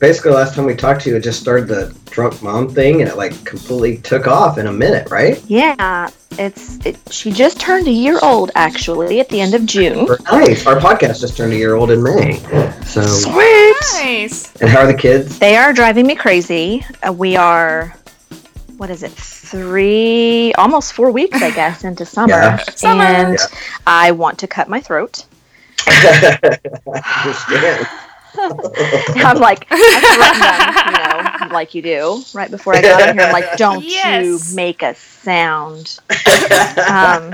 basically last time we talked to you, it just started the drunk mom thing, and it like completely took off in a minute, right? Yeah, it's it, she just turned a year old actually at the end of June. Nice. Our podcast just turned a year old in May. So, Sweet. Nice. and how are the kids? They are driving me crazy. Uh, we are, what is it, three, almost four weeks, I guess, into summer. Yeah. Summer. And Yeah. I want to cut my throat. I understand. I'm like, I them, you know, like you do, right before I got in here. I'm like, don't Yes. you make a sound. Um,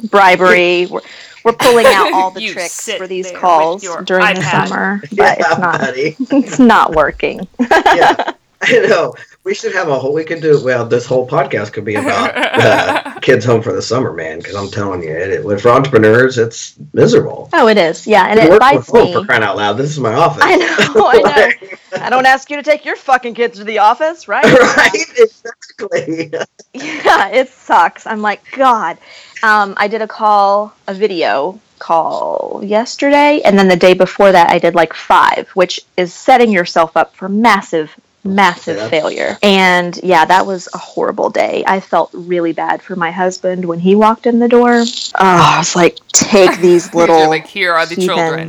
bribery. We're, we're pulling out all the You tricks for these calls your during the summer, but yeah, it's not. buddy. It's not working. yeah, I know. We should have a whole. We could do well. This whole podcast could be about uh, kids home for the summer, man. Because I'm telling you, it, it, for entrepreneurs, it's miserable. Oh, it is. Yeah, and I it work bites me. for crying out loud. This is my office. I know, I know. I don't ask you to take your fucking kids to the office, right? right? Exactly. Yeah, it sucks. I'm like, God. Um, I did a call, a video call yesterday, and then the day before that, I did like five, which is setting yourself up for massive, massive Yeah. failure. And yeah, that was a horrible day. I felt really bad for my husband when he walked in the door. Oh, I was like, take these You're little. like, here are the children.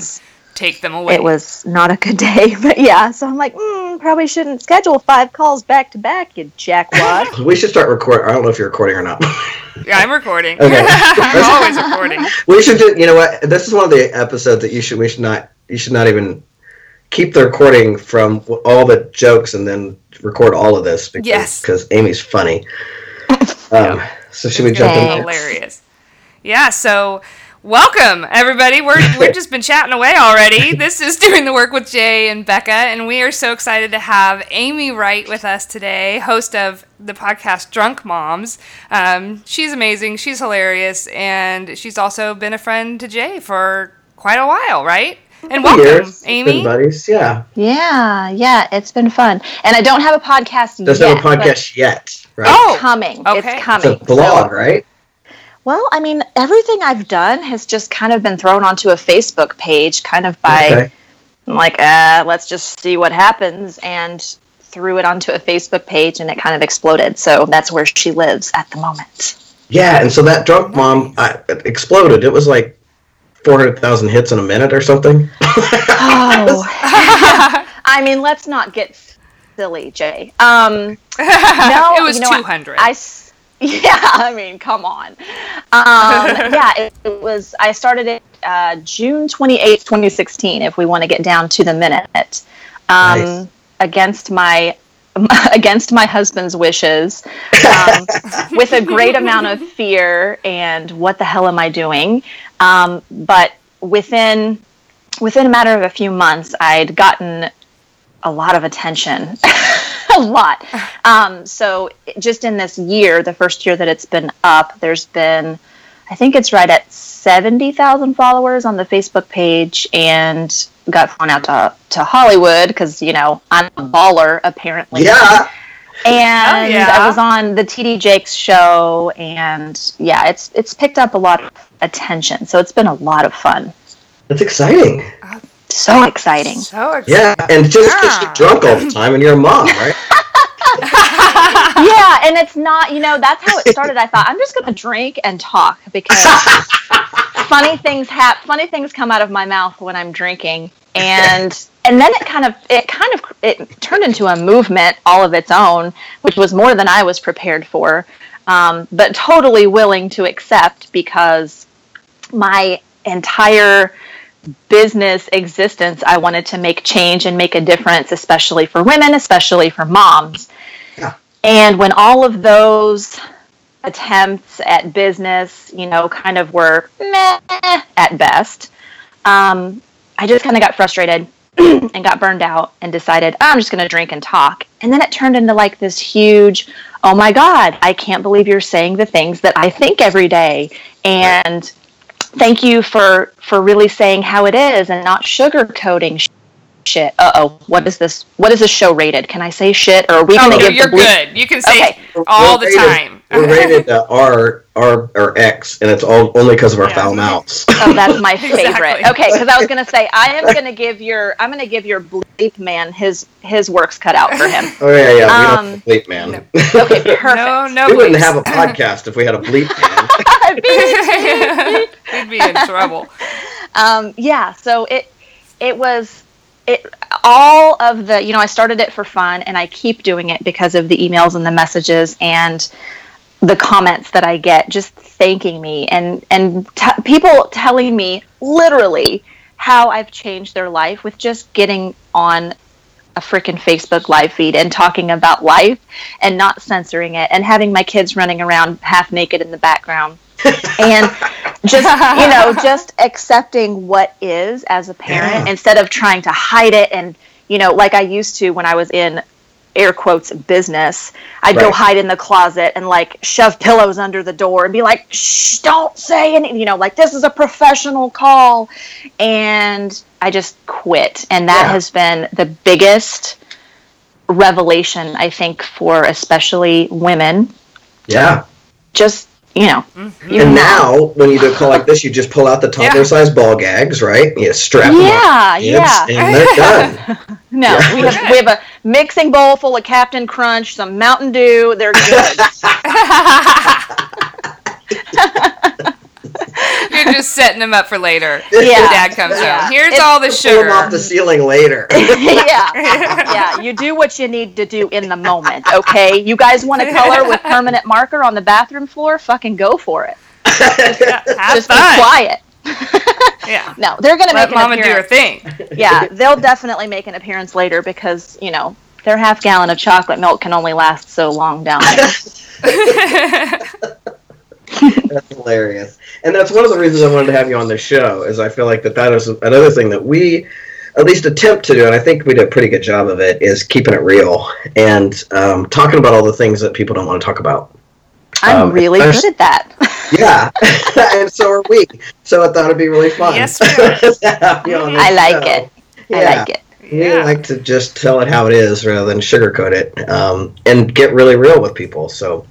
Take them away. It was not a good day, but yeah. So I'm like, mm, probably shouldn't schedule five calls back to back, you jackwad. We should start recording. I don't know if you're recording or not. Yeah, I'm recording. Okay. I'm always recording. we should do. You know what? This is one of the episodes that you should. We should not. You should not even keep the recording from all the jokes and then record all of this because Yes. because Amy's funny. Um, so should we jump in? hilarious. Yeah, so welcome everybody. We're we've just been chatting away already. This is doing the work with Jay and Becca, and we are so excited to have Amy Wright with us today, host of the podcast Drunk Moms. Um, she's amazing. She's hilarious, and she's also been a friend to Jay for quite a while, right? And welcome, Years. Amy. Been buddies. Yeah. yeah, yeah, it's been fun. And I don't have a podcast Doesn't yet. have a podcast yet, right? Oh, it's coming. okay. It's it's coming. a blog, So- right? well, I mean, everything I've done has just kind of been thrown onto a Facebook page, kind of by Okay. Like, uh, let's just see what happens, and threw it onto a Facebook page, and it kind of exploded. So that's where she lives at the moment. Yeah, and so that drunk mom uh, exploded. It was like four hundred thousand hits in a minute or something. Oh, I mean, let's not get silly, Jay. Um, no, it was you know what? 200. I s- yeah, I mean, come on. Um, yeah, it, it was. I started it uh, June twenty eighth, twenty sixteen. If we want to get down to the minute, um, Nice. against my against my husband's wishes, um, with a great amount of fear and what the hell am I doing? Um, but within within a matter of a few months, I'd gotten a lot of attention. a lot. Um, so just in this year, the first year that it's been up, there's been, I think it's right at 70,000 followers on the Facebook page and got flown out to, to Hollywood because, you know, I'm a baller apparently. yeah. And Oh, yeah. I was on the TD Jakes show and yeah, it's it's picked up a lot of attention. So it's been a lot of fun. That's exciting. So exciting. so excited. Yeah, and just because Yeah. you're drunk all the time and you're a mom, right? yeah, and it's not, you know, that's how it started. I thought I'm just going to drink and talk because funny things happen. Funny things come out of my mouth when I'm drinking, and and then it kind of it kind of it turned into a movement all of its own, which was more than I was prepared for, um, but totally willing to accept because my entire business existence i wanted to make change and make a difference especially for women especially for moms. Yeah. and when all of those attempts at business you know kind of were meh at best um, i just kind of got frustrated and got burned out and decided "Oh, i'm just going to drink and talk. And then it turned into like this huge oh my god i can't believe you're saying the things that i think every day. And thank you for for really saying how it is and not sugarcoating shit. Uh oh, what is this? What is this show rated? Can I say shit, or are we Oh, gonna no, give you're the blue- good. You can say Okay. all We're the rated- time. We're rated uh, R, R, or X, and it's all only because of our Yeah. foul mouths. Oh, that's my Exactly. favorite. Okay, because I was gonna say I am gonna give your I'm gonna give your bleep man his his works cut out for him. Oh yeah, yeah. we Um, don't bleep, man. Okay, perfect. No, no. we wouldn't have a podcast if we had a bleep man. We'd be in trouble. um, yeah so it it was it all of the you know i started it for fun and i keep doing it because of the emails and the messages and the comments that i get just thanking me and and t- people telling me literally how i've changed their life with just getting on a freaking Facebook live feed and talking about life and not censoring it and having my kids running around half naked in the background and just you know just accepting what is as a parent Yeah. instead of trying to hide it and you know like i used to when i was in air quotes business i'd go hide in the closet and like shove pillows under the door and be like shh don't say anything you know like this is a professional call and i just quit and that Yeah. has been the biggest revelation i think for especially women Yeah. just you know mm-hmm. you And now, when you do a call like this, you just pull out the toddler Yeah. size ball gags, right? You strap them Yeah, on yeah. and they're done. No, Yeah. we have we have a mixing bowl full of Captain Crunch, some Mountain Dew. They're good. You're just setting them up for later. Yeah. Dad comes Yeah. home. Here's It's- all the Pull them off the ceiling later. yeah, yeah. You do what you need to do in the moment. Okay. You guys want to color with permanent marker on the bathroom floor? Fucking go for it. Yeah, have Just be quiet. Yeah. No, they're gonna Let make an mama do her appearance. thing. yeah, they'll definitely make an appearance later because you know their half gallon of chocolate milk can only last so long down there. That's hilarious. And that's one of the reasons I wanted to have you on the show is I feel like that that is another thing that we at least attempt to do, and I think we did a pretty good job of it, is keeping it real and um, talking about all the things that people don't want to talk about. I'm Um, really good at that. Yeah, and so are we. So I thought it'd be really fun. Yes, we are. to have you on the I like show. it. I like it. We Yeah. like to just tell it how it is rather than sugarcoat it, um, and get really real with people. So,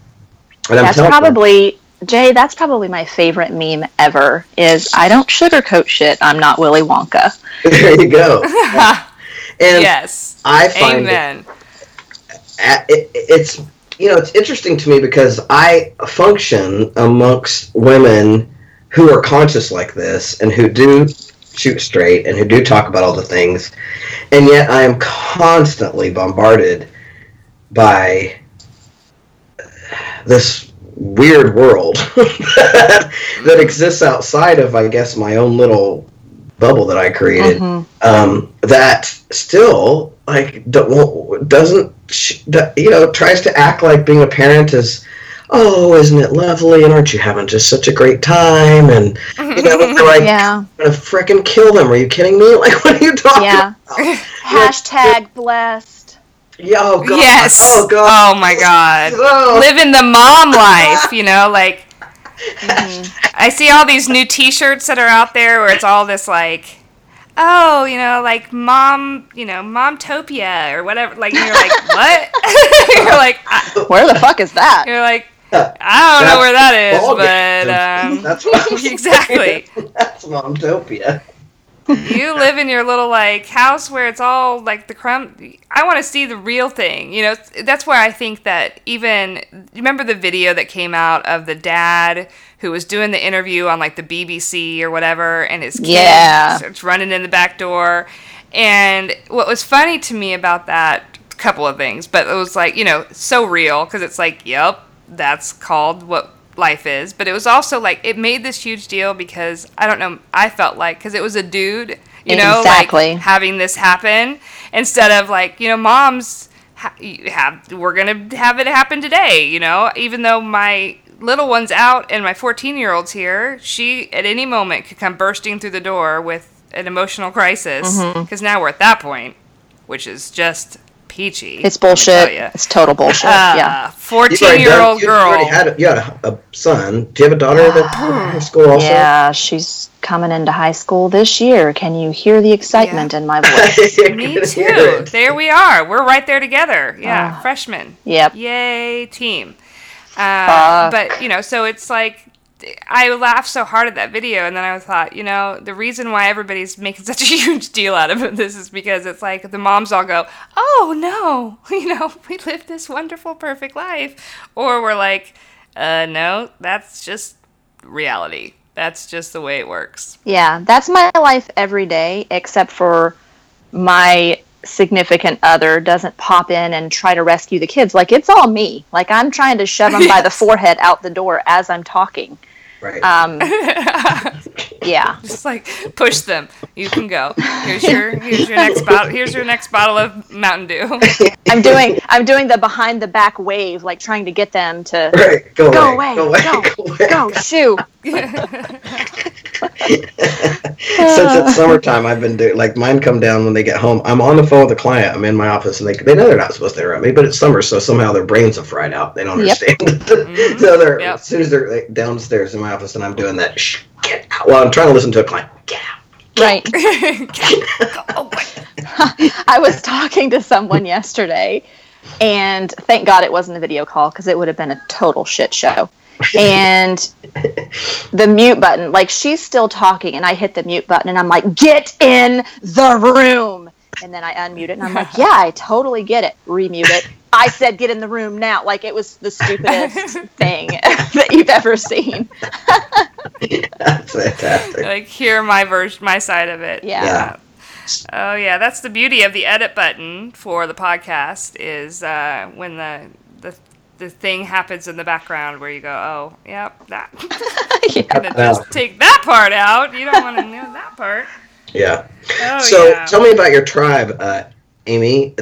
and I'm That's telling you- probably Jay. That's probably my favorite meme ever. Is I don't sugarcoat shit. I'm not Willy Wonka. there you go. And yes. I find it Amen. a- it, it's you know it's interesting to me because I function amongst women who are conscious like this and who do shoot straight and who do talk about all the things, and yet I am constantly bombarded by this weird world that, that exists outside of I guess my own little bubble that I created Mhm. um, that still like doesn't you know tries to act like being a parent is oh isn't it lovely and aren't you having just such a great time and you know they're like Yeah. I'm gonna frickin' kill them are you kidding me like what are you talking Yeah. about Hashtag blessed. Yeah oh god Yes. oh god Oh my God. Oh. Living the mom life, you know, like Mhm. I see all these new T-shirts that are out there where it's all this like, oh, you know, like mom, you know, momtopia or whatever. Like you're like, what? you're like, I, Where the fuck is that? you're like, I don't know where that is, Ball but um, that's what I'm exactly. that's momtopia you live in your little like house where it's all like the crumb. I want to see the real thing. You know, that's where I think that even remember the video that came out of the dad who was doing the interview on like the BBC or whatever, and his kid Yeah. starts running in the back door. And what was funny to me about that, a couple of things, but it was like you know so real because it's like, yep, that's called what life is but it was also like it made this huge deal because i don't know i felt like because it was a dude you know Exactly. like having this happen instead of like you know moms ha- have we're gonna have it happen today you know even though my little one's out and my 14 year old's here she at any moment could come bursting through the door with an emotional crisis Mm-hmm. because now we're at that point which is just peachy. It's let me tell bullshit. It's total bullshit. Uh, yeah. 14 year old girl. You already had a, you had a, a son. Do you have a daughter that's in high school also? Yeah, she's coming into high school this year. Can you hear the excitement in my voice? Me too. There we are. We're right there together. Yeah, Ah. freshmen. Yep. Yay, team. Uh, but, you know, so it's like, I laughed so hard at that video, and then I thought, you know, the reason why everybody's making such a huge deal out of this is because it's like the moms all go, oh no, you know, we live this wonderful, perfect life. Or we're like, uh, no, that's just reality. That's just the way it works. Yeah, that's my life every day, except for my significant other doesn't pop in and try to rescue the kids. Like it's all me. Like I'm trying to shove them by the forehead out the door as I'm talking. Right. Um, yeah. Just like push them. You can go. Here's your here's your next bottle. Here's your next bottle of Mountain Dew. I'm doing I'm doing the behind the back wave, like trying to get them to right. Go, go away. away, Go away. go, Go away. go, shoo. Since it's summertime, I've been doing like mine come down when they get home. I'm on the phone with a client. I'm in my office, and they they know they're not supposed to interrupt me, but it's summer, so somehow their brains have fried out. They don't Yep. understand. Mm-hmm. so they're Yep. as soon as they're like, downstairs in my office, and I'm doing that. Shh, get out. Well, I'm trying to listen to a client. Get out. Right. oh, boy. I was talking to someone yesterday, and thank God it wasn't a video call because it would have been a total shit show. And the mute button, like she's still talking, and I hit the mute button, and I'm like, "Get in the room!" And then I unmute it, and I'm like, "Yeah, I totally get it." Remute it. I said, "Get in the room now!" Like it was the stupidest thing that you've ever seen. That's fantastic. Like hear my version, my side of it. Yeah. Yeah. Oh yeah, that's the beauty of the edit button for the podcast is uh, when the the the thing happens in the background where you go, oh, yep, that. Yeah. gonna just take that part out. You don't want to know that part. Yeah. Oh so yeah. tell me about your tribe, uh, Amy.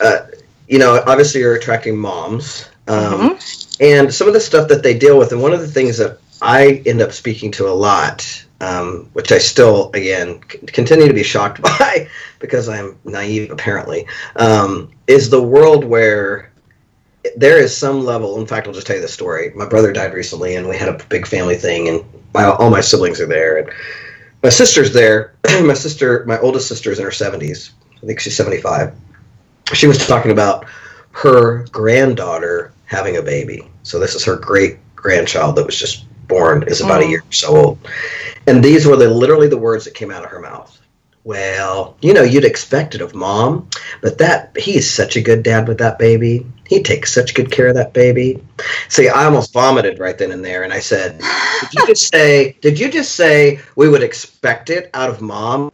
Uh, you know, obviously you're attracting moms, um, and some of the stuff that they deal with. And one of the things that I end up speaking to a lot, um, which I still, again, c- continue to be shocked by because I'm naive apparently, um, is the world where there is some level. In fact, I'll just tell you the story. My brother died recently, and we had a big family thing, and my, all my siblings are there, and my sister's there. my sister, my oldest sister, is in her seventies. I think she's seventy-five. She was talking about her granddaughter having a baby. So this is her great grandchild that was just born, is about a Mm. year or so old. And these were the literally the words that came out of her mouth. Well, you know, you'd expect it of mom, but that he's such a good dad with that baby. He takes such good care of that baby. See, I almost vomited right then and there, and I said, "Did you just say? Did you just say we would expect it out of mom?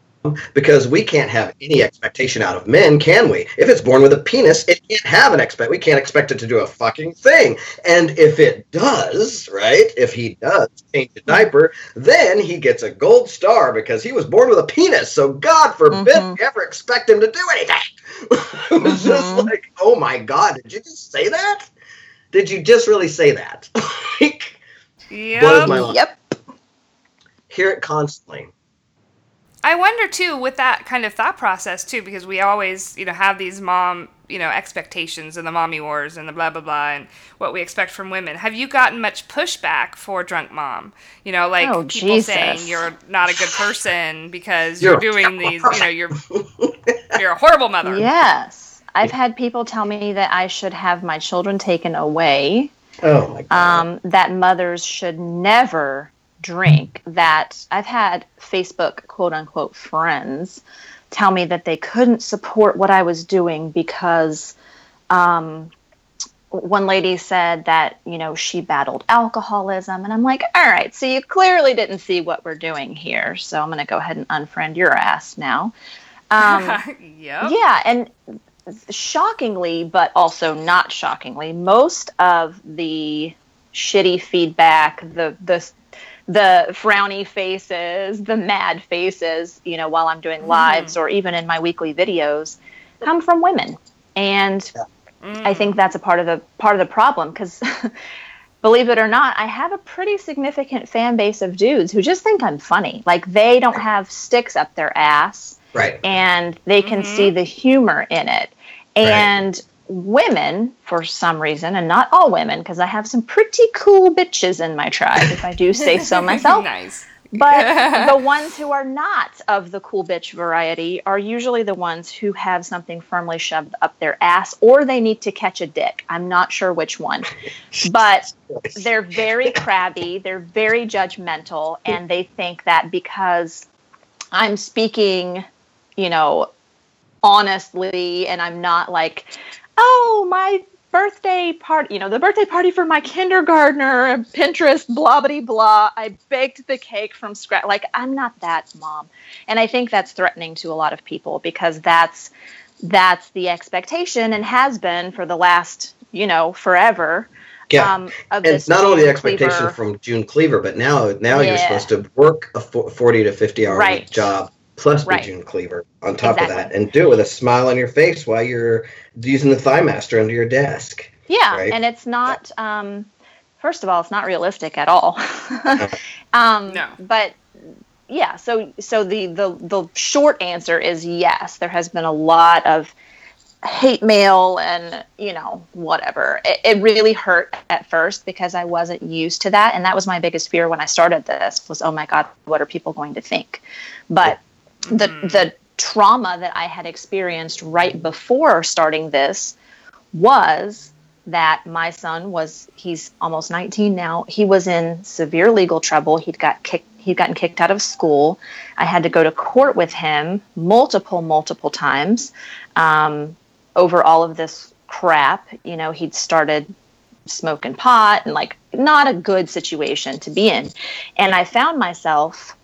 Because we can't have any expectation out of men, can we? If it's born with a penis, it can't have an expect. We can't expect it to do a fucking thing. And if it does, right? If he does change a diaper, then he gets a gold star because he was born with a penis. So God forbid Mhm. we ever expect him to do anything. It was just Mhm. like, oh my God, did you just say that? Did you just really say that? like, Yep. blows my mind. Yep. Hear it constantly. I wonder too with that kind of thought process too, because we always, you know, have these mom, you know, expectations and the mommy wars and the blah blah blah and what we expect from women. Have you gotten much pushback for drunk mom? You know, like Oh, people Jesus. saying you're not a good person because You're you're, doing these, you know, you're you're a horrible mother. Yes. I've had people tell me that I should have my children taken away, Oh my God. um, that mothers should never drink, that I've had Facebook quote unquote friends tell me that they couldn't support what I was doing because um, one lady said that, you know, she battled alcoholism. And I'm like, all right, so you clearly didn't see what we're doing here. So I'm going to go ahead and unfriend your ass now. Um, yep. yeah, and shockingly, but also not shockingly, most of the shitty feedback, the the the frowny faces, the mad faces, you know, while I'm doing lives or even in my weekly videos, come from women, and I think that's a part of the part of the problem because. Believe it or not, I have a pretty significant fan base of dudes who just think I'm funny. Like they don't have sticks up their ass right. and they can Mhm. see the humor in it. And right. women, for some reason, and not all women, because I have some pretty cool bitches in my tribe, if I do say so myself. nice. But the ones who are not of the cool bitch variety are usually the ones who have something firmly shoved up their ass or they need to catch a dick. I'm not sure which one. But they're very crabby, they're very judgmental, and they think that because I'm speaking, you know, honestly and I'm not like, oh, my birthday party, you know, the birthday party for my kindergartner, Pinterest, blah, blah, blah. I baked the cake from scratch. Like, I'm not that mom. And I think that's threatening to a lot of people because that's that's the expectation and has been for the last, you know, forever. Yeah, um, and it's not only the expectation Cleaver. from June Cleaver, but now now yeah. you're supposed to work a forty to fifty hour right. job plus right. the June Cleaver on top exactly. of that, and do it with a smile on your face while you're using the ThighMaster under your desk. Yeah, right? and it's not. Um, first of all, it's not realistic at all. um, no. But yeah, so so the the the short answer is yes. There has been a lot of hate mail and you know whatever it, it, really hurt at first because i wasn't used to that and that was my biggest fear when i started this was oh my god what are people going to think but the mm-hmm. the trauma that I had experienced right before starting this was that my son was he's almost 19 now. He was in severe legal trouble. He'd got kicked he'd gotten kicked out of school. I had to go to court with him multiple multiple times um, over all of this crap. You know he'd started smoking pot and like not a good situation to be in. And i found myself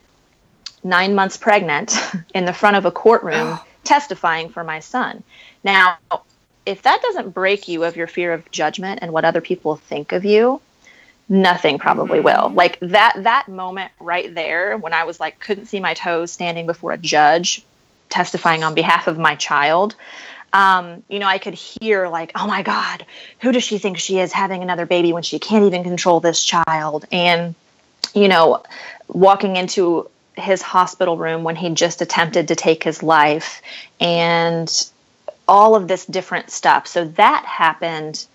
nine months pregnant in the front of a courtroom testifying for my son. Now, if that doesn't break you of your fear of judgment and what other people think of you, nothing probably will. Mm-hmm. Like that that moment right there when I was like couldn't see my toes standing before a judge testifying on behalf of my child. Um, you know, I could hear like, oh my God, who does she think she is having another baby when she can't even control this child? And, you know, walking into his hospital room when he just attempted to take his life and all of this different stuff. So that happened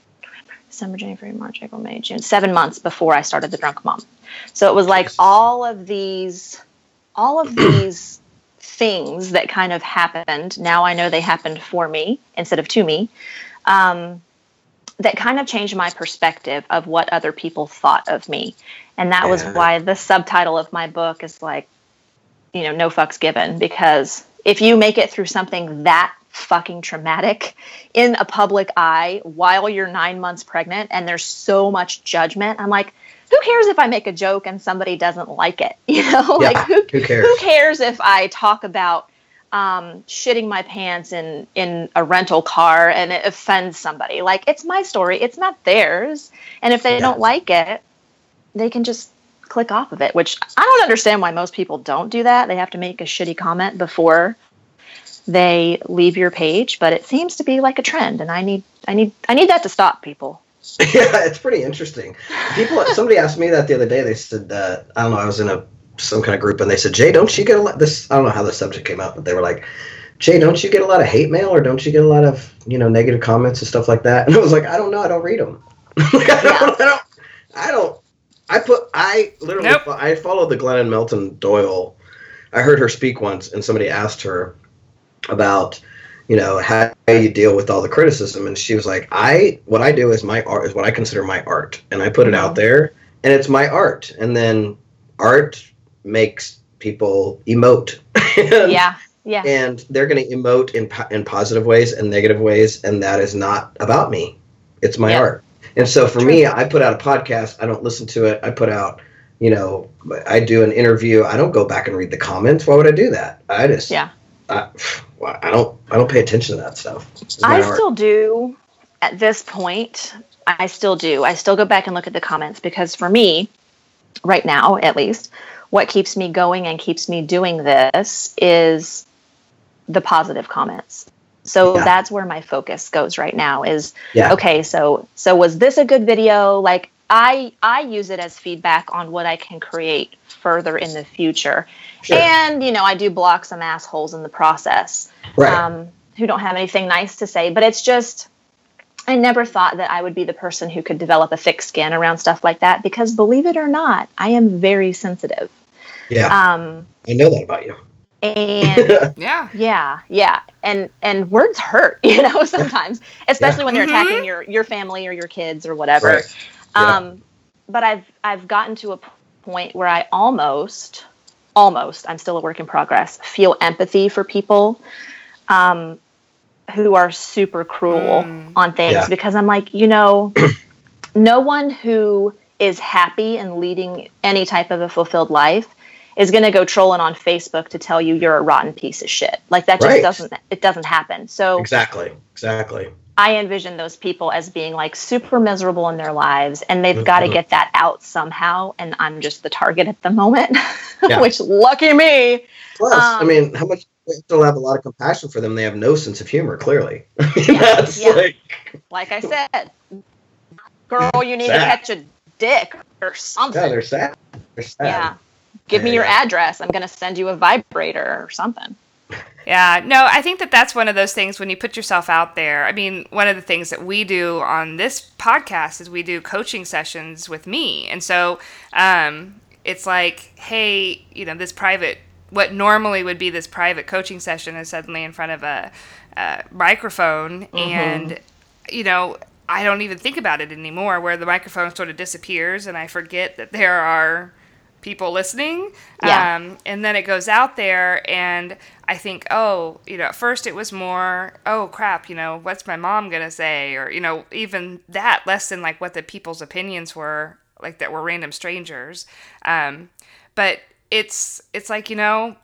December, January, March, April, May, June, seven months before I started the drunk mom. So it was like all of these, all of these things that kind of happened. Now I know they happened for me instead of to me. Um, that kind of changed my perspective of what other people thought of me. And that was why the subtitle of my book is like you know, no fucks given because if you make it through something that fucking traumatic in a public eye while you're nine months pregnant and there's so much judgment, I'm like, who cares if I make a joke and somebody doesn't like it? You know, yeah, like who, who cares? Who cares if I talk about um, shitting my pants in in a rental car and it offends somebody? Like it's my story, it's not theirs. And if they yeah. don't like it, they can just click off of it, which I don't understand why most people don't do that. They have to make a shitty comment before they leave your page, but it seems to be like a trend and I need I need I need that to stop people. Yeah, it's pretty interesting. People somebody asked me that the other day. They said that I don't know, I was in a some kind of group and they said, "Jay, don't you get a lot this I don't know how the subject came up, but they were like, "Jay, don't you get a lot of hate mail or don't you get a lot of, you know, negative comments and stuff like that?" And I was like, "I don't know, I don't read them." like, I, don't, I don't I don't I put I literally nope. I followed the Glennon Melton Doyle. I heard her speak once, and somebody asked her about you know how you deal with all the criticism, and she was like, "I what I do is my art is what I consider my art, and I put it out mm-hmm. there, and it's my art, and then art makes people emote." and, yeah. Yeah. And they're going to emote in in positive ways and negative ways, and that is not about me. It's my yeah. art. And so for me, I put out a podcast. I don't listen to it. I put out, you know, I do an interview. I don't go back and read the comments. Why would I do that? I just yeah. I, I don't I don't pay attention to that stuff. I art. still do at this point. I still do. I still go back and look at the comments because for me, right now at least, what keeps me going and keeps me doing this is the positive comments so yeah. that's where my focus goes right now is yeah. okay so so was this a good video like i i use it as feedback on what i can create further in the future sure. and you know i do block some assholes in the process right. um who don't have anything nice to say. But it's just, I never thought that I would be the person who could develop a thick skin around stuff like that because believe it or not, I am very sensitive. Yeah. Um, I know that about you. And Yeah. yeah, yeah, and and words hurt, you know, sometimes, especially when they're Mhm. attacking your your family or your kids or whatever. Right. Yeah. Um, but I've I've gotten to a point where I almost, almost, I'm still a work in progress. Feel empathy for people, um, who are super cruel Mm. on things Yeah. because I'm like, you know, no one who is happy and leading any type of a fulfilled life is going to go trolling on Facebook to tell you you're a rotten piece of shit. Like that just Right. doesn't it doesn't happen. So Exactly. Exactly. I envision those people as being like super miserable in their lives and they've got to get that out somehow and I'm just the target at the moment. Yeah. Which lucky me. Plus, I Um, mean, how much I still have a lot of compassion for them. They have no sense of humor, clearly. I that's Yeah. like Like I said, girl, you need to catch a dick or something. yeah, they're sad. They're sad. Yeah. Give me your yeah. address. I'm going to send you a vibrator or something. Yeah, no, I think that that's one of those things when you put yourself out there. I mean, one of the things that we do on this podcast is we do coaching sessions with me. And so um, it's like, hey, you know, this private, what normally would be this private coaching session is suddenly in front of a, a microphone. And, you know, I don't even think about it anymore where the microphone sort of disappears and I forget that there are people listening. Yeah. Um, and then it goes out there, and I think, oh, you know, at first it was more, oh crap, you know, what's my mom gonna say, or you know, even that less than like what the people's opinions were, like that were random strangers. Um, but it's it's like you know,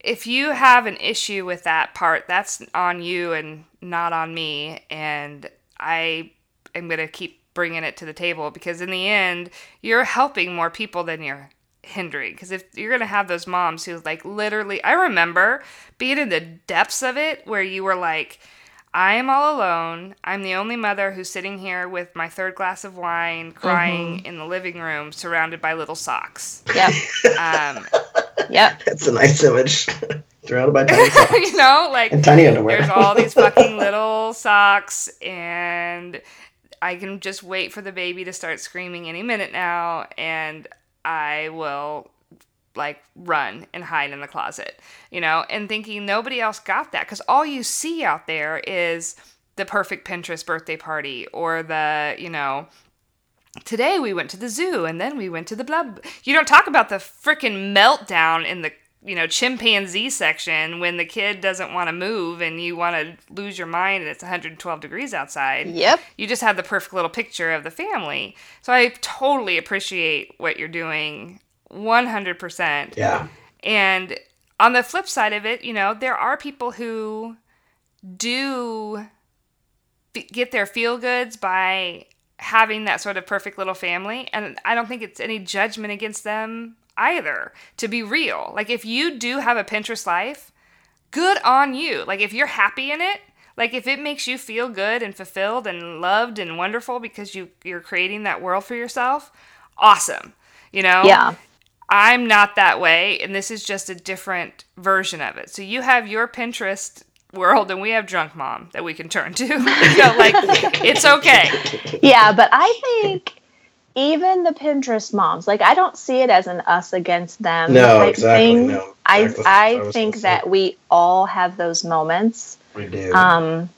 if you have an issue with that part, that's on you and not on me. And I am going to keep bringing it to the table because in the end, you're helping more people than you're hindering. Because if you're going to have those moms who, like, literally, I remember being in the depths of it where you were like, I am all alone. I'm the only mother who's sitting here with my third glass of wine, crying in the living room, surrounded by little socks. Yep. Um, yep. That's a nice image. Surrounded by tiny socks you know, like and tiny underwear. there's all these fucking little socks and i can just wait for the baby to start screaming any minute now and i will like run and hide in the closet you know? And thinking nobody else got that because all you see out there is the perfect pinterest birthday party or the you know today we went to the zoo and then we went to the blub you don't talk about the freaking meltdown in the you know chimpanzee section when the kid doesn't want to move and you want to lose your mind and it's 112 degrees outside Yep. you just have the perfect little picture of the family so i totally appreciate what you're doing 100% yeah. and on the flip side of it, you know, there are people who do f- get their feel goods by having that sort of perfect little family. And I don't think it's any judgment against them either, to be real. Like, if you do have a Pinterest life, good on you. Like, if you're happy in it, like if it makes you feel good and fulfilled and loved and wonderful because you you're creating that world for yourself, awesome. You know? Yeah. I'm not that way, and this is just a different version of it. So you have your Pinterest world, and we have Drunk Mom that we can turn to. you know, like it's okay. Yeah, but I think even the Pinterest moms, like I don't see it as an us against them No, type exactly. thing. No, I exactly. That's what I think that say. we all have those moments. we do. Um,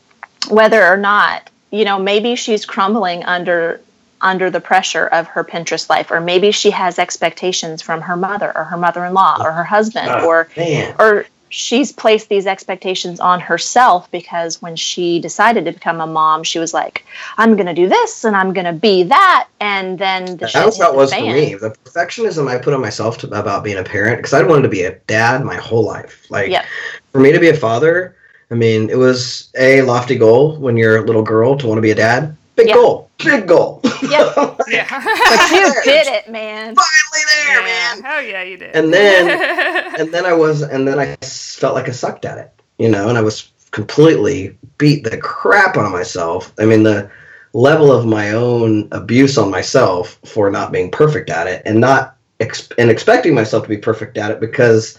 whether or not, you know, maybe she's crumbling under under the pressure of her Pinterest life, or maybe she has expectations from her mother or her mother-in-law or her husband, Ah, or man. or she's placed these expectations on herself because when she decided to become a mom, she was like, "I'm going to do this and I'm going to be that," and then the shit That's hit how it the was for me. The perfectionism I put on myself to, about being a parent, because I wanted to be a dad my whole life. Like, Yep. for me to be a father, I mean, it was a lofty goal when you're a little girl to want to be a dad. Big Yeah. goal. Big goal. Yep. Yeah. But you did it, man. Finally there, yeah. man. Oh yeah, you did. And then- And then I was, and then I felt like I sucked at it, you know, and I was completely beat the crap out of myself. I mean, the level of my own abuse on myself for not being perfect at it and not ex- and expecting myself to be perfect at it because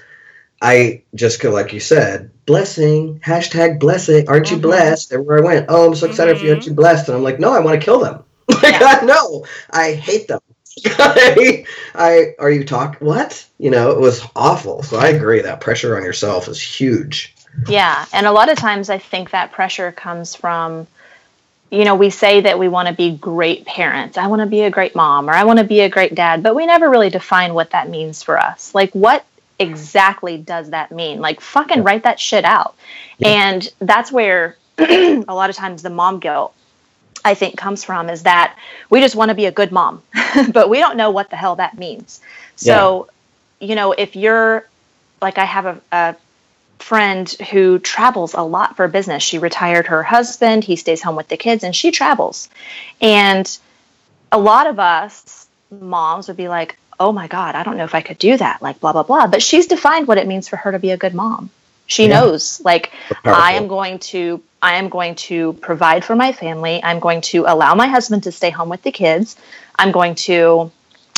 I just like you said, blessing, hashtag blessing. Aren't you Mhm. blessed? Everywhere I went, oh, I'm so excited for you. Aren't you blessed? And I'm like, no, I want to kill them. like, Yeah. I no, I hate them. I, I, are you talk? What? You know, it was awful. So I agree that pressure on yourself is huge. Yeah, and a lot of times I think that pressure comes from, you know, we say that we want to be great parents. I want to be a great mom or I want to be a great dad, but we never really define what that means for us. Like, what exactly does that mean? Like, fucking write that shit out. Yeah. And that's where a lot of times the mom guilt. I think comes from is that we just want to be a good mom, but we don't know what the hell that means. So, you know, if you're like, I have a, a friend who travels a lot for business. She retired her husband, he stays home with the kids, and she travels. And a lot of us moms would be like, oh my God, I don't know if I could do that, like blah, blah, blah. But she's defined what it means for her to be a good mom. She Yeah. knows, like, I am going to. I am going to provide for my family. I'm going to allow my husband to stay home with the kids. I'm going to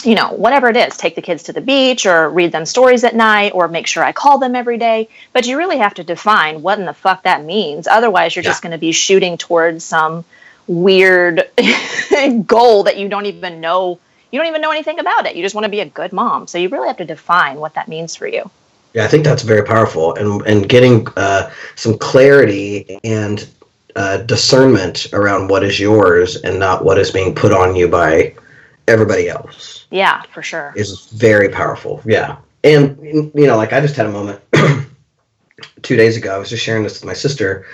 you know, whatever it is, take the kids to the beach or read them stories at night or make sure I call them every day. But you really have to define what in the fuck that means. Otherwise, you're just going to be shooting towards some weird goal that you don't even know. You don't even know anything about it. You just want to be a good mom. So you really have to define what that means for you. Yeah, I think that's very powerful, and and getting uh, some clarity and uh, discernment around what is yours and not what is being put on you by everybody else Yeah, for sure. is very powerful. Yeah, and you know, like I just had a moment two days ago. I was just sharing this with my sister.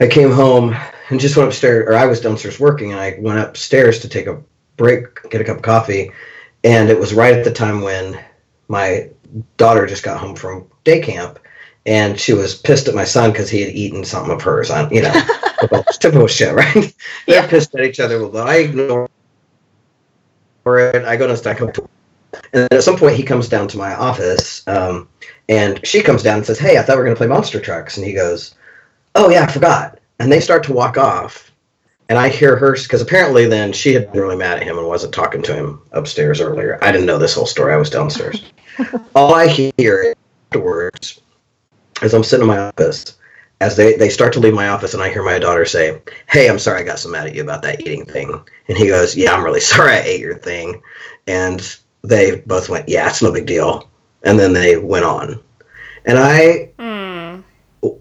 I came home and just went upstairs, or I was downstairs working, and I went upstairs to take a break, get a cup of coffee, and it was right at the time when my daughter just got home from day camp, and she was pissed at my son because he had eaten something of hers on, you know, typical, typical shit, right? They're Yeah. pissed at each other. Well, I ignore it. I go to stack up. And then at some point, he comes down to my office, um, and she comes down and says, "Hey, I thought we were going to play Monster Trucks." And he goes, "Oh yeah, I forgot." And they start to walk off, and I hear her because apparently then she had been really mad at him and wasn't talking to him upstairs earlier. I didn't know this whole story. I was downstairs. All I hear afterwards, as I'm sitting in my office, as they, they start to leave my office, and I hear my daughter say, "Hey, I'm sorry I got so mad at you about that eating thing." And he goes, "Yeah, I'm really sorry I ate your thing." And they both went, "Yeah, it's no big deal." And then they went on, and I Hmm.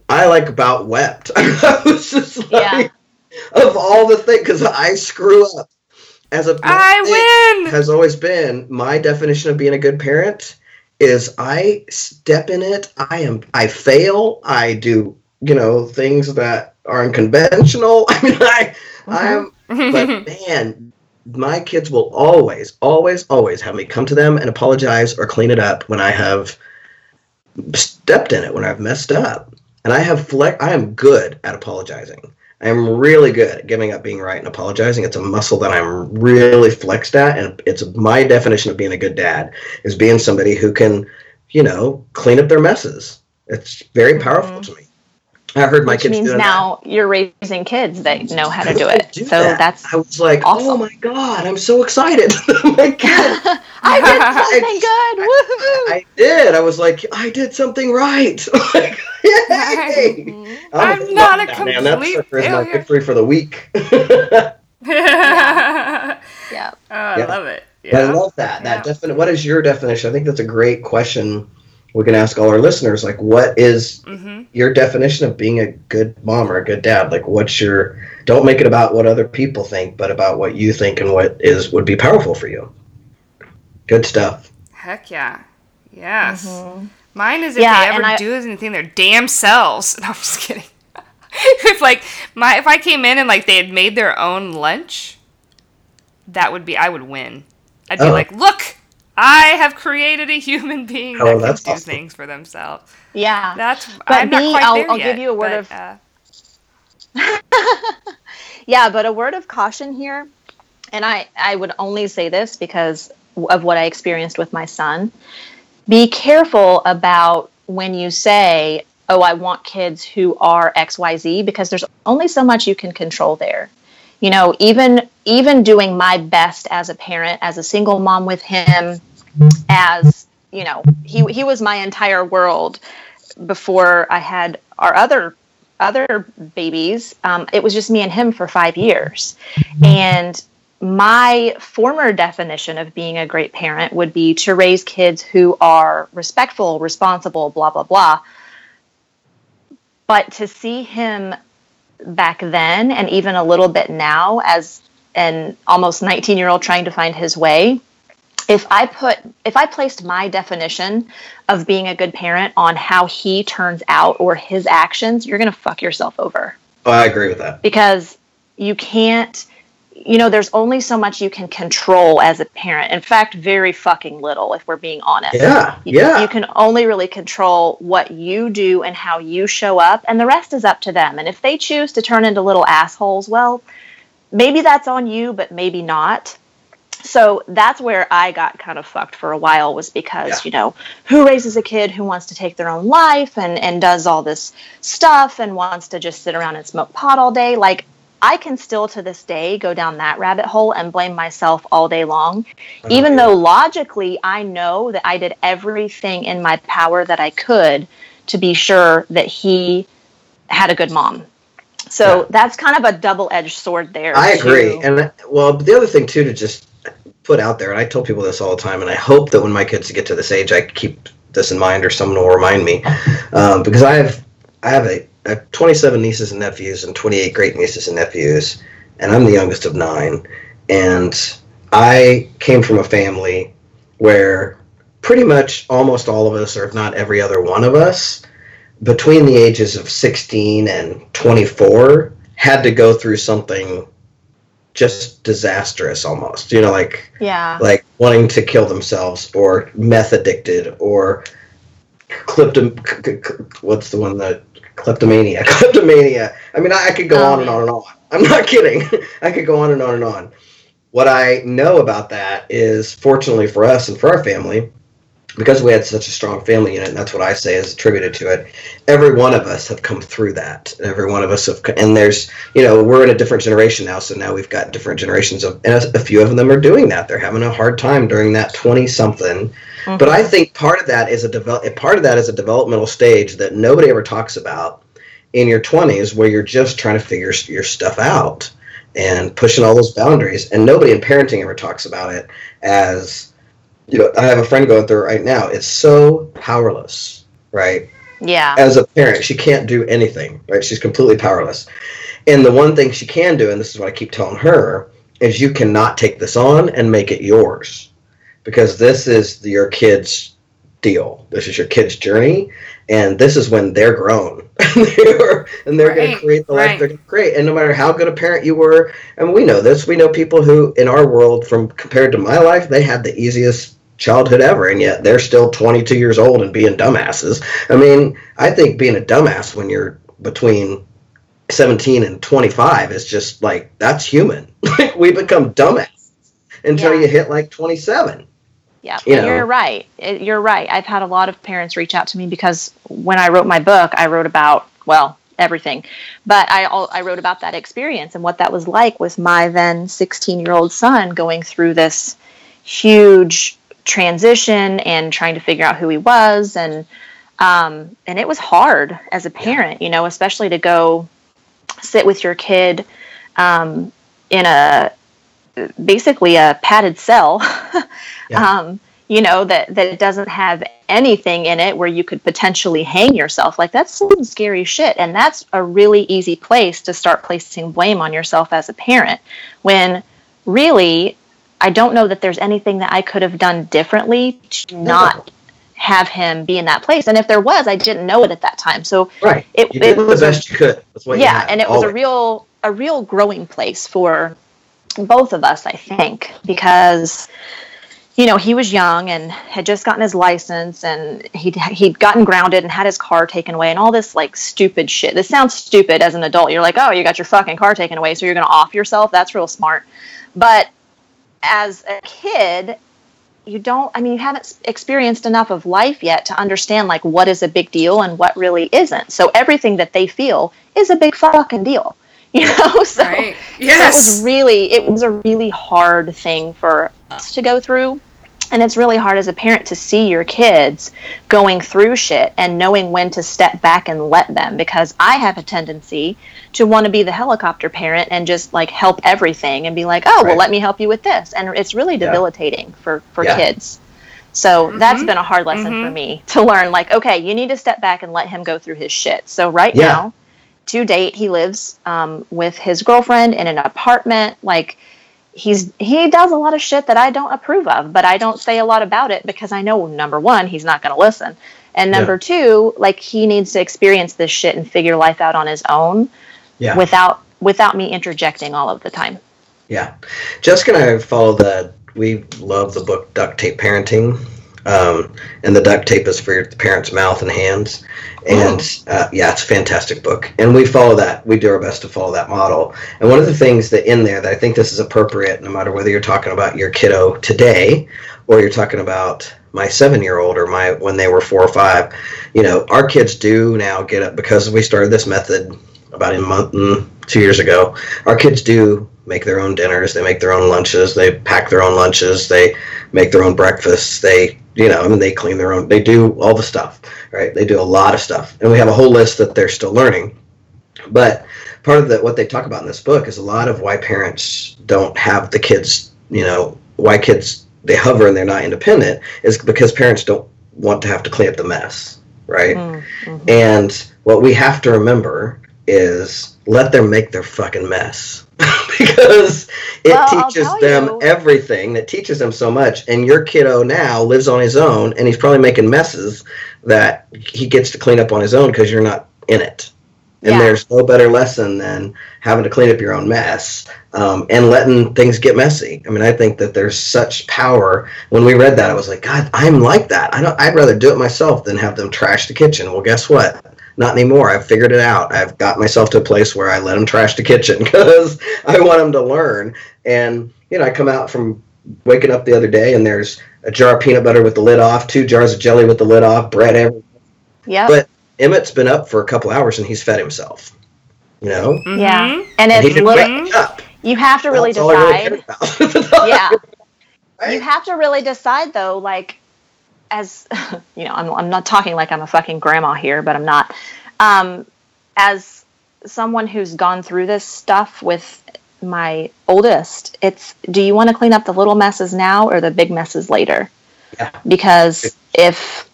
I like about wept. I was just like, Yeah. Of all the things, because I screw up as a I win. has always been my definition of being a good parent is I step in it. I am I fail. I do you know things that are unconventional. I mean I mm-hmm. I'm but man my kids will always always always have me come to them and apologize or clean it up when I have stepped in it when I've messed up. And I have I am good at apologizing. I am really good at giving up being right and apologizing. It's a muscle that I'm really flexed at, and it's my definition of being a good dad is being somebody who can, you know, clean up their messes. It's very mm-hmm. powerful to me. I heard my Which kids means doing now you're raising kids that know how to that. do I it. do so that. that's I was like, awesome. oh my god, I'm so excited! my God, I did something good. Woohoo! I did. I was like, I did something right. like, yay! I'm a- not a man. That complete sucker is my failure. victory for the week. yeah. Yeah. Oh, I Yeah. love it. I love that. That Yeah. definite. What is your definition? I think that's a great question. We can ask all our listeners. Like, what is hmm your definition of being a good mom or a good dad? Like, what's your? Don't make it about what other people think, but about what you think and what is would be powerful for you. Good stuff. Heck yeah. Yes. Mhm. Mine is if Yeah, they ever I- do anything their damn selves. No, I'm just kidding. if like my if I came in and like they had made their own lunch, that would be I would win. I'd be Oh. like, look, I have created a human being Oh, that can that's do awesome. things for themselves. Yeah. That's But I'm not me, quite I'll- there I'll yet, give you a word but, of- uh, Yeah, but a word of caution here, and I, I would only say this because of what I experienced with my son. Be careful about when you say, Oh, I want kids who are XYZ, because there's only so much you can control there. You know, even even doing my best as a parent, as a single mom with him, as you know, he he was my entire world before I had our other other babies. Um, it was just me and him for five years, and my former definition of being a great parent would be to raise kids who are respectful, responsible, blah blah blah. But to see him back then and even a little bit now as an almost 19 year old trying to find his way if i put if i placed my definition of being a good parent on how he turns out or his actions you're going to fuck yourself over. Oh, i agree with that. Because you can't you know there's only so much you can control as a parent in fact very fucking little if we're being honest yeah you, yeah you can only really control what you do and how you show up and the rest is up to them and if they choose to turn into little assholes well maybe that's on you, but maybe not. So that's where I got kind of fucked for a while was because, yeah. you know, who raises a kid who wants to take their own life and, and does all this stuff and wants to just sit around and smoke pot all day? Like, I can still to this day go down that rabbit hole and blame myself all day long, even though logically I know that I did everything in my power that I could to be sure that he had a good mom so yeah. that's kind of a double-edged sword there. I agree, and well, the other thing too to just put out there, and I tell people this all the time, and I hope that when my kids get to this age, I keep this in mind, or someone will remind me, um, because I have I have a, I have 27 nieces and nephews and 28 great nieces and nephews, and I'm the youngest of nine, and I came from a family where pretty much almost all of us, or if not every other one of us, between the ages of 16 and 24 had to go through something just disastrous almost you know like yeah. like wanting to kill themselves or meth addicted or kleptom what's the one that kleptomania. Kleptomania. I mean i, I could go on and oh. on and on. I'm not kidding. I could go on and on and on. What i know about that is fortunately for us and for our family because we had such a strong family unit, and that's what I say is attributed to it. Every one of us have come through that. Every one of us have, and there's, you know, we're in a different generation now, so now we've got different generations of, and a, a few of them are doing that. They're having a hard time during that twenty something. Mm-hmm. But I think part of that is a develop, part of that is a developmental stage that nobody ever talks about in your twenties, where you're just trying to figure your stuff out and pushing all those boundaries, and nobody in parenting ever talks about it as you know, I have a friend going through it right now. It's so powerless, right? Yeah. As a parent, she can't do anything, right? She's completely powerless. And the one thing she can do, and this is what I keep telling her, is you cannot take this on and make it yours. Because this is your kid's deal. This is your kid's journey. And this is when they're grown. and they're, and they're right, going to create the life right. they're going to create. And no matter how good a parent you were, and we know this, we know people who, in our world, from compared to my life, they had the easiest childhood ever, and yet they're still 22 years old and being dumbasses. I mean, I think being a dumbass when you're between 17 and 25 is just like that's human. we become dumbasses until yeah. you hit like 27. Yeah, you know? you're right. Uh, you're right. I've had a lot of parents reach out to me because when I wrote my book, I wrote about well everything, but I all, I wrote about that experience and what that was like with my then 16 year old son going through this huge transition and trying to figure out who he was. And um, and it was hard as a parent you know especially to go sit with your kid um, in a basically a padded cell yeah. um, you know that that it doesn't have anything in it where you could potentially hang yourself. Like that's some scary shit. And that's a really easy place to start placing blame on yourself as a parent when really I don't know that there's anything that I could have done differently to not have him be in that place. And if there was, I didn't know it at that time. So right, it, it was the best a, you could. yeah, and it always. was a real a real growing place for both of us, I think, because you know he was young and had just gotten his license and he'd he'd gotten grounded and had his car taken away and all this like stupid shit. This sounds stupid as an adult. You're like, oh, you got your fucking car taken away, so you're gonna off yourself. That's real smart. But as a kid, you don't i mean you haven't experienced enough of life yet to understand like what is a big deal and what really isn't so everything that they feel is a big fucking deal you know so right. yes. it was really it was a really hard thing for us to go through And it's really hard as a parent to see your kids going through shit and knowing when to step back and let them because I have a tendency to want to be the helicopter parent and just like help everything and be like, "Oh, well let me help you with this." And it's really Yeah. debilitating for for Yeah. kids. So that's Mhm. been a hard lesson for Mhm. me to learn like, okay, you need to step back and let him go through his shit. So right Yeah. now, to date, he lives um, with his girlfriend in an apartment like he's he does a lot of shit that I don't approve of, but I don't say a lot about it because I know number one, he's not going to listen, and Yeah. number two, like he needs to experience this shit and figure life out on his own Yeah. without without me interjecting all of the time. Yeah. Jessica and I follow the, we love the book Duct Tape Parenting. Um, and the duct tape is for your parents' mouth and hands. And uh, yeah, it's a fantastic book. And we follow that. We do our best to follow that model. And one of the things that in there that I think this is appropriate, no matter whether you're talking about your kiddo today or you're talking about my seven year old or my when they were four or five, you know, our kids do now get up because we started this method about a month, mm, two years ago. Our kids do make their own dinners. They make their own lunches. They pack their own lunches. They make their own breakfasts. They, you know, I mean, they clean their own. They do all the stuff, right? They do a lot of stuff, and we have a whole list that they're still learning. But part of the, what they talk about in this book is a lot of why parents don't have the kids, you know, why kids they hover and they're not independent is because parents don't want to have to clean up the mess, right? Mm, mhm. And what we have to remember is let them make their fucking mess. because it Well, teaches them you- everything. It teaches them so much. And your kiddo now lives on his own and he's probably making messes that he gets to clean up on his own because you're not in it. And Yeah. there's no better lesson than having to clean up your own mess um, and letting things get messy. I mean, I think that there's such power. When we read that, I was like, God, I'm like that. I don't. I'd rather do it myself than have them trash the kitchen. Well, guess what? Not anymore. I've figured it out. I've got myself to a place where I let them trash the kitchen because I want them to learn. And you know, I come out from waking up the other day and there's a jar of peanut butter with the lid off, two jars of jelly with the lid off, bread everywhere. Yeah. But Emmett's been up for a couple hours and he's fed himself. You know, yeah. Mhm. And and he it's little, up. you have to really That's all I really decide. about. yeah. Right? You have to really decide though, like as you know, I'm I'm not talking like I'm a fucking grandma here, but I'm not. Um, as someone who's gone through this stuff with my oldest, it's do you want to clean up the little messes now or the big messes later? Yeah. Because if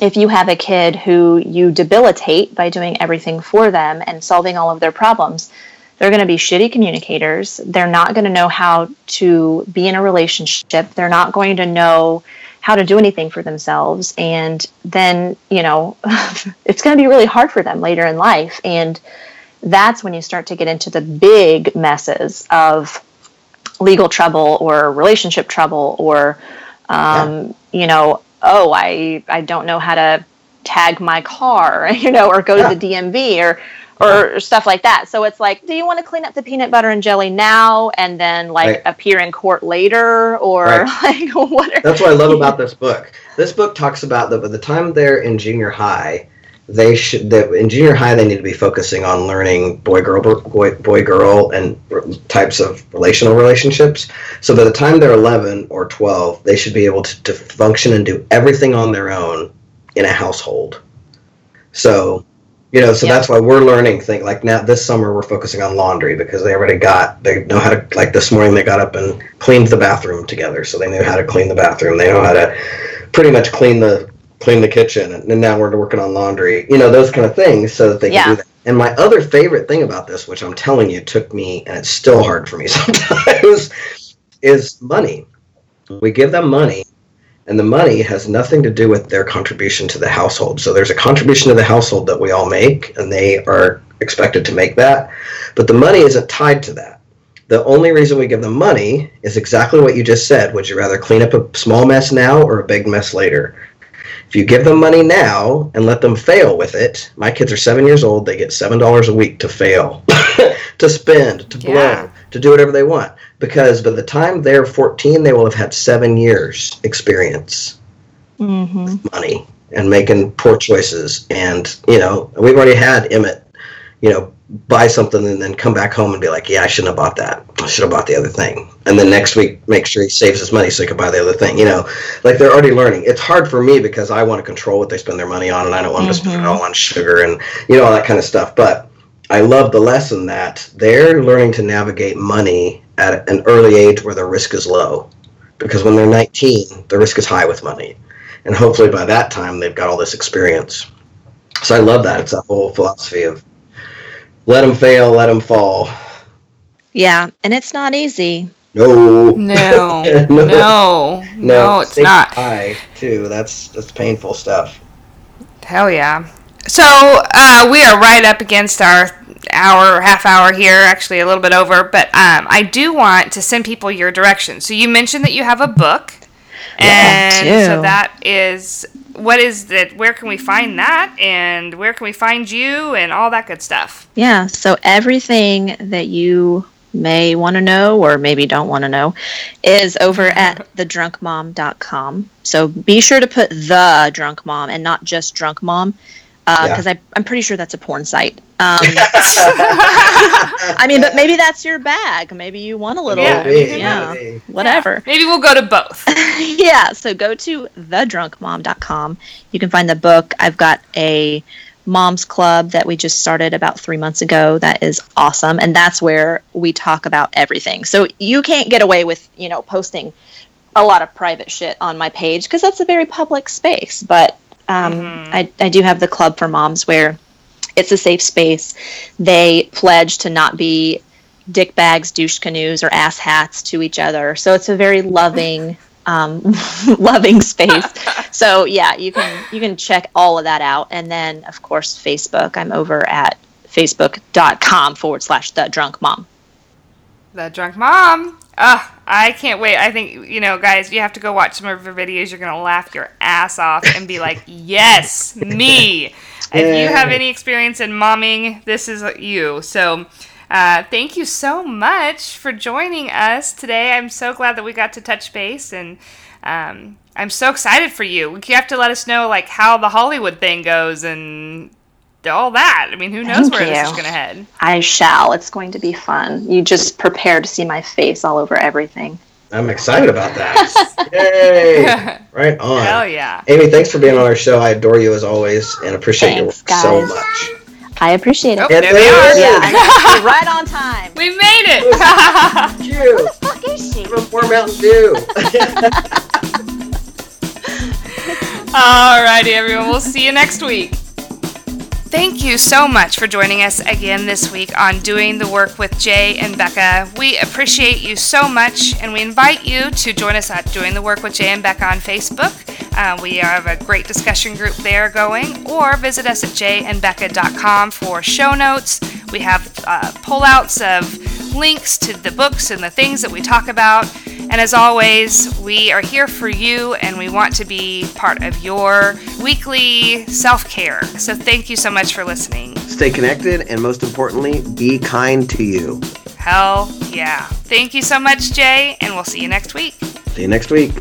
if you have a kid who you debilitate by doing everything for them and solving all of their problems, they're going to be shitty communicators. They're not going to know how to be in a relationship. They're not going to know how to do anything for themselves. And then, you know, it's going to be really hard for them later in life. And that's when you start to get into the big messes of legal trouble or relationship trouble or, um, you know, oh, I, I don't know how to tag my car, you know, or go Yeah. to the DMV or, or stuff like that. So it's like, do you want to clean up the peanut butter and jelly now and then like Right. appear in court later or like what? Are, That's what I love about this book. This book talks about that by the time they're in junior high, they should that in junior high they need to be focusing on learning boy girl boy boy girl and types of relational relationships. So by the time they're 11 or 12, they should be able to, to function and do everything on their own in a household. So, you know, so Yeah. that's why we're learning things like now this summer we're focusing on laundry because they already got they know how to like this morning they got up and cleaned the bathroom together, so they knew how to clean the bathroom. They know how to pretty much clean the clean the kitchen, and now we're working on laundry. You know, those kind of things so that they can Yeah. do that. And my other favorite thing about this, which I'm telling you took me, and it's still hard for me sometimes, is money. We give them money, and the money has nothing to do with their contribution to the household. So there's a contribution to the household that we all make, and they are expected to make that, but the money isn't tied to that. The only reason we give them money is exactly what you just said. Would you rather clean up a small mess now or a big mess later? If you give them money now and let them fail with it, my kids are seven years old, they get seven dollars a week to fail, to spend, to blow, Yeah. to do whatever they want. Because by the time they're 14, they will have had seven years experience hmm money and making poor choices. And, you know, we've already had Emmett, you know, buy something and then come back home and be like, yeah, I shouldn't have bought that. I should have bought the other thing. And then next week, make sure he saves his money so he can buy the other thing. You know, like they're already learning. It's hard for me because I want to control what they spend their money on and I don't want them mm-hmm. to spend it all on sugar and, you know, all that kind of stuff. But I love the lesson that they're learning to navigate money at an early age where the risk is low. Because when they're 19, the risk is high with money. And hopefully by that time, they've got all this experience. So I love that. It's a whole philosophy of let them fail, let them fall. Yeah, and it's not easy. No. No. no. No. No, it's not. High too. That's that's painful stuff. Hell yeah. So uh, we are right up against our hour, or half hour here, actually a little bit over. But um, I do want to send people your direction. So you mentioned that you have a book, and yeah, so that is what is that? Where can we find that? And where can we find you and all that good stuff? Yeah. So everything that you may want to know or maybe don't want to know is over at thedrunkmom.com. So be sure to put the drunk mom and not just drunk mom because uh, yeah. I'm pretty sure that's a porn site. Um, I mean, but maybe that's your bag. Maybe you want a little, yeah, yeah whatever. Yeah. Maybe we'll go to both. yeah, so go to thedrunkmom.com. You can find the book. I've got a mom's club that we just started about three months ago that is awesome and that's where we talk about everything so you can't get away with you know posting a lot of private shit on my page because that's a very public space but um, mm-hmm. I, I do have the club for moms where it's a safe space. They pledge to not be dick bags, douche canoes, or ass hats to each other. So it's a very loving, um, loving space. So yeah, you can you can check all of that out, and then of course Facebook. I'm over at facebook.com forward slash the drunk mom. The drunk mom. Uh, I can't wait. I think, you know, guys, you have to go watch some of her videos. You're going to laugh your ass off and be like, yes, me. If you have any experience in momming, this is you. So, uh, thank you so much for joining us today. I'm so glad that we got to touch base and um, I'm so excited for you. You have to let us know like how the Hollywood thing goes and all that. I mean, who knows Thank where you. this is going to head? I shall. It's going to be fun. You just prepare to see my face all over everything. I'm excited about that. Yay! right on. Hell yeah. Amy, thanks for being on our show. I adore you as always and appreciate thanks, your work guys. so much. I appreciate it. Oh, there we are. Yeah, right on time. We made it. Who the fuck is she? From More Mountain Dew. Alrighty, everyone. We'll see you next week. Thank you so much for joining us again this week on Doing the Work with Jay and Becca. We appreciate you so much, and we invite you to join us at Doing the Work with Jay and Becca on Facebook. Uh, we have a great discussion group there going, or visit us at jayandbecca.com for show notes. We have uh, pullouts of links to the books and the things that we talk about. And as always, we are here for you and we want to be part of your weekly self care. So thank you so much for listening. Stay connected and most importantly, be kind to you. Hell yeah. Thank you so much, Jay, and we'll see you next week. See you next week.